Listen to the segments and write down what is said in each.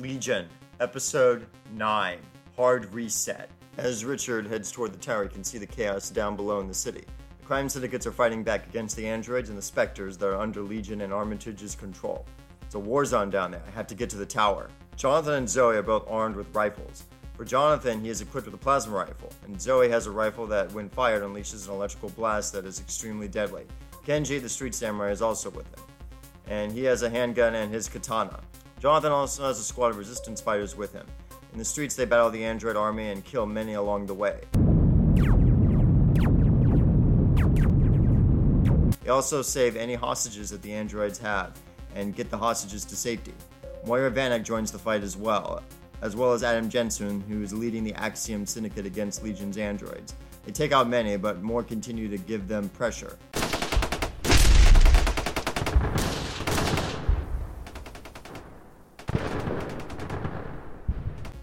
Legion, Episode 9 Hard Reset. As Richard heads toward the tower, he can see the chaos down below in the city. The crime syndicates are fighting back against the androids and the specters that are under Legion and Armitage's control. It's a war zone down there. I have to get to the tower. Jonathan and Zoe are both armed with rifles. For Jonathan, he is equipped with a plasma rifle, and Zoe has a rifle that, when fired, unleashes an electrical blast that is extremely deadly. Kenji, the street samurai, is also with him, and he has a handgun and his katana. Jonathan also has a squad of resistance fighters with him. In the streets, they battle the android army and kill many along the way. They also save any hostages that the androids have and get the hostages to safety. Moira Vanek joins the fight as well, as well as Adam Jensen, who is leading the Axiom Syndicate against Legion's androids. They take out many, but more continue to give them pressure.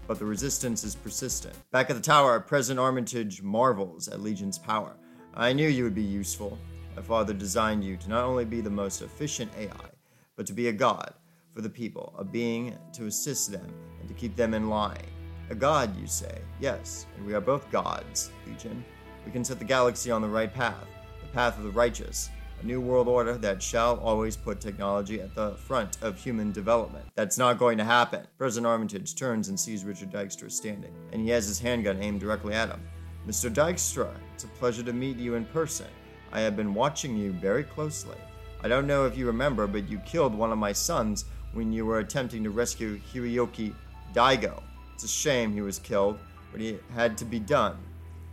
But the resistance is persistent. Back at the tower, President Armitage marvels at Legion's power. I knew you would be useful. My father designed you to not only be the most efficient AI, but to be a god for the people, a being to assist them and to keep them in line. A god, you say? Yes, and we are both gods, Legion. We can set the galaxy on the right path, the path of the righteous, a new world order that shall always put technology at the front of human development. That's not going to happen. President Armitage turns and sees Richard Dykstra standing, and he has his handgun aimed directly at him. Mr. Dykstra, it's a pleasure to meet you in person. I have been watching you very closely. I don't know if you remember, but you killed one of my sons when you were attempting to rescue Hiroyuki Daigo. It's a shame he was killed, but it had to be done.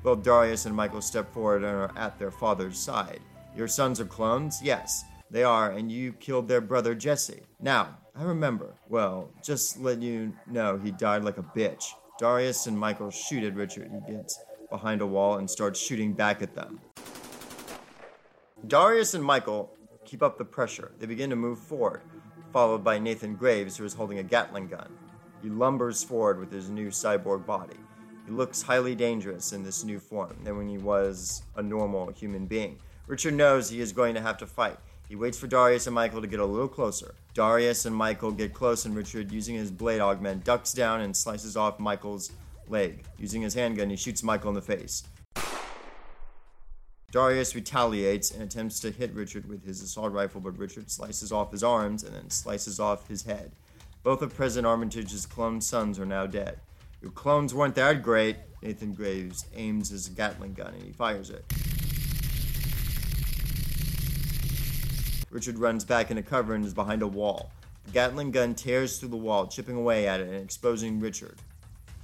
Both Darius and Michael step forward and are at their father's side. Your sons are clones? Yes, they are, and you killed their brother Jesse. Now, I remember. Well, just let you know he died like a bitch. Darius and Michael shoot at Richard. He gets behind a wall and starts shooting back at them. Darius and Michael keep up the pressure. They begin to move forward, followed by Nathan Graves, who is holding a Gatling gun. He lumbers forward with his new cyborg body. He looks highly dangerous in this new form than when he was a normal human being. Richard knows he is going to have to fight. He waits for Darius and Michael to get a little closer. Darius and Michael get close, and Richard, using his blade augment, ducks down and slices off Michael's leg. Using his handgun, he shoots Michael in the face. Darius retaliates and attempts to hit Richard with his assault rifle, but Richard slices off his arms and then slices off his head. Both of President Armitage's clone sons are now dead. Your clones weren't that great. Nathan Graves aims his Gatling gun and he fires it. Richard runs back into cover and is behind a wall. The Gatling gun tears through the wall, chipping away at it and exposing Richard.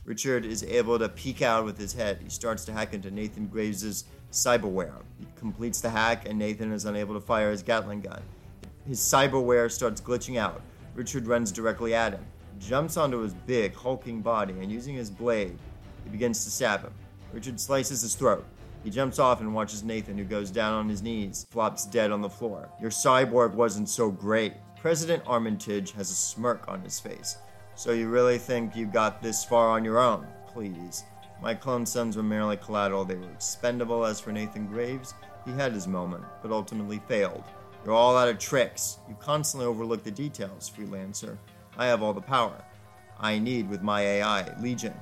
Richard is able to peek out with his head. He starts to hack into Nathan Graves' cyberware. He completes the hack, and Nathan is unable to fire his Gatling gun. His cyberware starts glitching out. Richard runs directly at him, jumps onto his big, hulking body, and using his blade, he begins to stab him. Richard slices his throat. He jumps off and watches Nathan, who goes down on his knees, flops dead on the floor. Your cyborg wasn't so great. President Armitage has a smirk on his face. So you really think you got this far on your own? Please. My clone sons were merely collateral. They were expendable. As for Nathan Graves, he had his moment, but ultimately failed. You're all out of tricks. You constantly overlook the details, freelancer. I have all the power I need with my AI, Legion.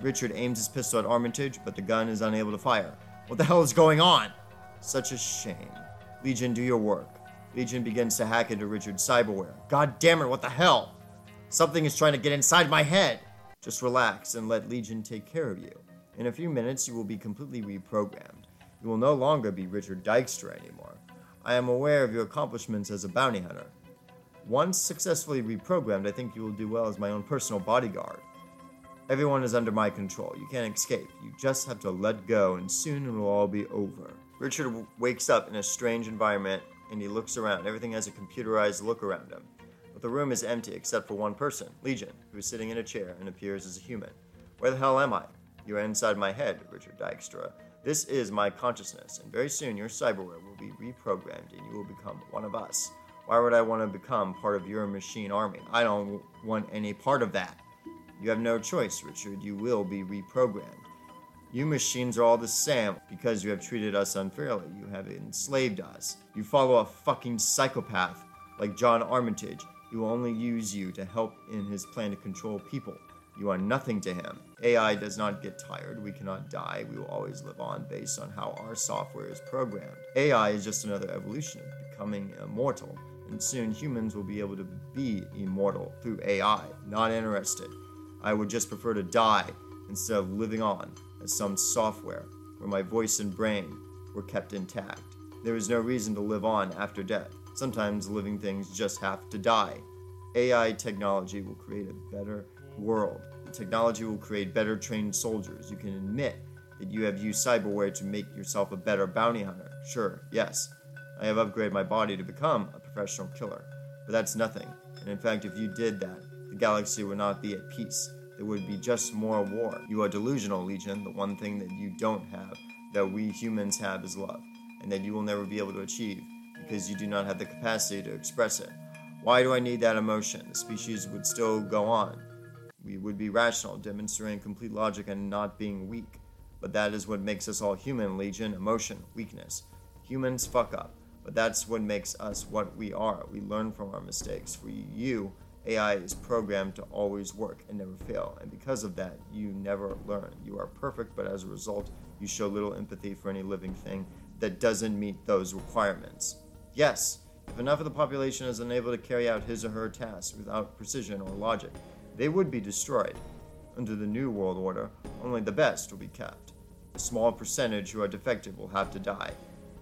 Richard aims his pistol at Armitage, but the gun is unable to fire. What the hell is going on? Such a shame. Legion, do your work. Legion begins to hack into Richard's cyberware. God damn it, what the hell? Something is trying to get inside my head. Just relax and let Legion take care of you. In a few minutes, you will be completely reprogrammed. You will no longer be Richard Dykstra anymore. I am aware of your accomplishments as a bounty hunter. Once successfully reprogrammed, I think you will do well as my own personal bodyguard. Everyone is under my control. You can't escape. You just have to let go, and soon it will all be over. Richard w- wakes up in a strange environment and he looks around. Everything has a computerized look around him. But the room is empty except for one person, Legion, who is sitting in a chair and appears as a human. Where the hell am I? You are inside my head, Richard Dykstra. This is my consciousness, and very soon your cyberware will be reprogrammed and you will become one of us. Why would I want to become part of your machine army? I don't want any part of that. You have no choice, Richard. You will be reprogrammed. You machines are all the same because you have treated us unfairly. You have enslaved us. You follow a fucking psychopath like John Armitage. Will only use you to help in his plan to control people. You are nothing to him. AI does not get tired. We cannot die. We will always live on based on how our software is programmed. AI is just another evolution of becoming immortal, and soon humans will be able to be immortal through AI. Not interested. I would just prefer to die instead of living on as some software where my voice and brain were kept intact. There is no reason to live on after death. Sometimes living things just have to die. AI technology will create a better world. The technology will create better trained soldiers. You can admit that you have used cyberware to make yourself a better bounty hunter. Sure, yes. I have upgraded my body to become a professional killer. But that's nothing. And in fact, if you did that, the galaxy would not be at peace. There would be just more war. You are delusional, Legion. The one thing that you don't have, that we humans have, is love, and that you will never be able to achieve because you do not have the capacity to express it. Why do I need that emotion? The species would still go on. We would be rational, demonstrating complete logic and not being weak. But that is what makes us all human, Legion emotion, weakness. Humans fuck up, but that's what makes us what we are. We learn from our mistakes. For you, AI is programmed to always work and never fail, and because of that, you never learn. You are perfect, but as a result, you show little empathy for any living thing that doesn't meet those requirements. Yes, if enough of the population is unable to carry out his or her tasks without precision or logic, they would be destroyed. Under the New World Order, only the best will be kept. A small percentage who are defective will have to die.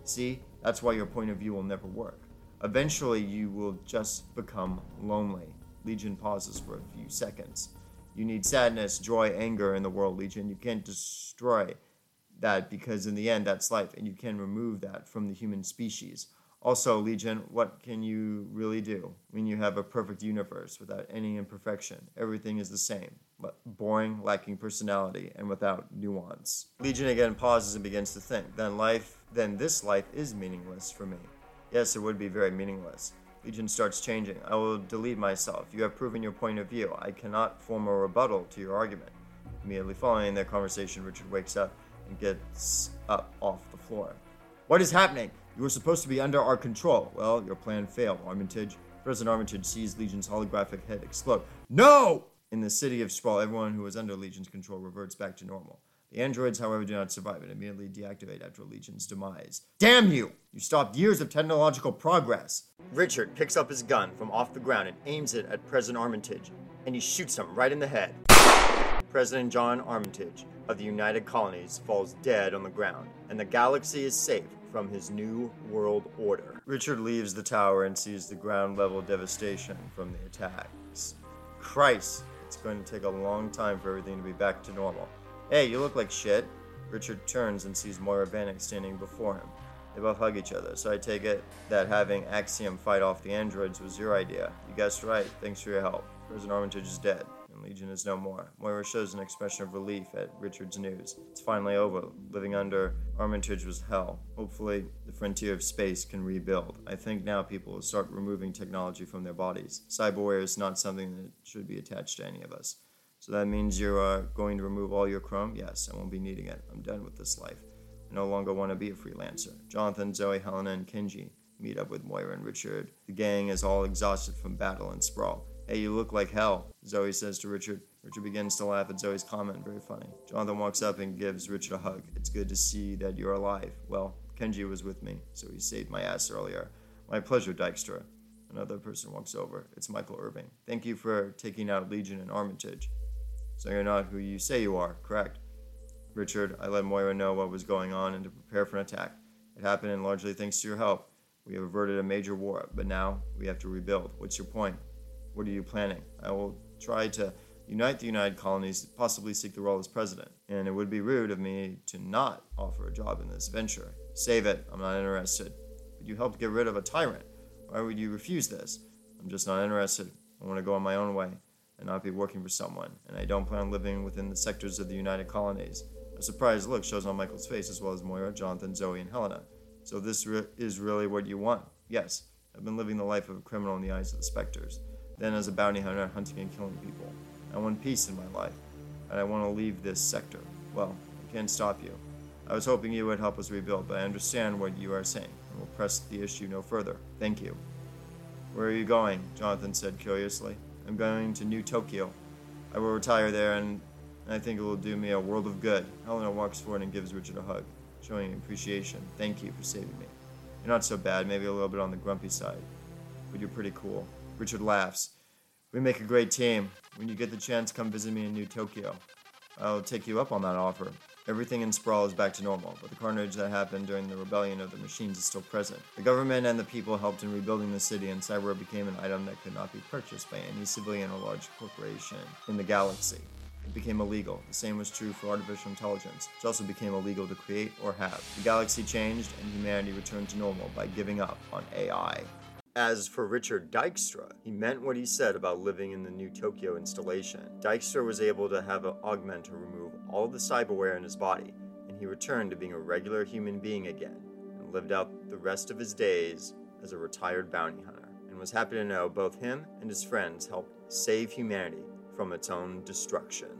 See, that's why your point of view will never work. Eventually, you will just become lonely. Legion pauses for a few seconds. You need sadness, joy, anger in the world, Legion. You can't destroy that because, in the end, that's life, and you can remove that from the human species. Also, Legion, what can you really do when you have a perfect universe without any imperfection? Everything is the same, but boring, lacking personality, and without nuance. Legion again pauses and begins to think. Then life, then this life is meaningless for me. Yes, it would be very meaningless. Legion starts changing. I will delete myself. You have proven your point of view. I cannot form a rebuttal to your argument. Immediately following their conversation, Richard wakes up and gets up off the floor. What is happening? You were supposed to be under our control. Well, your plan failed, Armitage. President Armitage sees Legion's holographic head explode. No! In the city of Sprawl, everyone who was under Legion's control reverts back to normal. The androids, however, do not survive and immediately deactivate after Legion's demise. Damn you! You stopped years of technological progress! Richard picks up his gun from off the ground and aims it at President Armitage, and he shoots him right in the head. President John Armitage of the United Colonies falls dead on the ground, and the galaxy is safe from his new world order. Richard leaves the tower and sees the ground level devastation from the attacks. Christ, it's going to take a long time for everything to be back to normal. Hey, you look like shit. Richard turns and sees Moira Vanek standing before him. They both hug each other, so I take it that having Axiom fight off the androids was your idea. You guessed right. Thanks for your help. President Armitage is dead. And Legion is no more. Moira shows an expression of relief at Richard's news. It's finally over. Living under Armitage was hell. Hopefully, the frontier of space can rebuild. I think now people will start removing technology from their bodies. Cyberware is not something that should be attached to any of us. So that means you are going to remove all your Chrome? Yes, I won't be needing it. I'm done with this life. I no longer want to be a freelancer. Jonathan, Zoe, Helena, and Kenji meet up with Moira and Richard. The gang is all exhausted from battle and sprawl. Hey, you look like hell, Zoe says to Richard. Richard begins to laugh at Zoe's comment, very funny. Jonathan walks up and gives Richard a hug. It's good to see that you're alive. Well, Kenji was with me, so he saved my ass earlier. My pleasure, Dykstra. Another person walks over. It's Michael Irving. Thank you for taking out Legion and Armitage. So you're not who you say you are, correct? Richard, I let Moira know what was going on and to prepare for an attack. It happened and largely thanks to your help. We have averted a major war, but now we have to rebuild. What's your point? What are you planning? I will try to unite the United Colonies, possibly seek the role as president. And it would be rude of me to not offer a job in this venture. Save it. I'm not interested. But you helped get rid of a tyrant. Why would you refuse this? I'm just not interested. I want to go on my own way and not be working for someone. And I don't plan on living within the sectors of the United Colonies. A surprised look shows on Michael's face, as well as Moira, Jonathan, Zoe, and Helena. So this re- is really what you want? Yes. I've been living the life of a criminal in the eyes of the specters then as a bounty hunter hunting and killing people. I want peace in my life, and I want to leave this sector. Well, I can't stop you. I was hoping you would help us rebuild, but I understand what you are saying, and will press the issue no further. Thank you. Where are you going? Jonathan said curiously. I'm going to New Tokyo. I will retire there, and I think it will do me a world of good. Helena walks forward and gives Richard a hug, showing appreciation. Thank you for saving me. You're not so bad, maybe a little bit on the grumpy side, but you're pretty cool. Richard laughs. We make a great team. When you get the chance, come visit me in New Tokyo. I'll take you up on that offer. Everything in Sprawl is back to normal, but the carnage that happened during the rebellion of the machines is still present. The government and the people helped in rebuilding the city, and cyber became an item that could not be purchased by any civilian or large corporation in the galaxy. It became illegal. The same was true for artificial intelligence, which also became illegal to create or have. The galaxy changed, and humanity returned to normal by giving up on AI. As for Richard Dykstra, he meant what he said about living in the new Tokyo installation. Dykstra was able to have an augment to remove all the cyberware in his body, and he returned to being a regular human being again, and lived out the rest of his days as a retired bounty hunter, and was happy to know both him and his friends helped save humanity from its own destruction.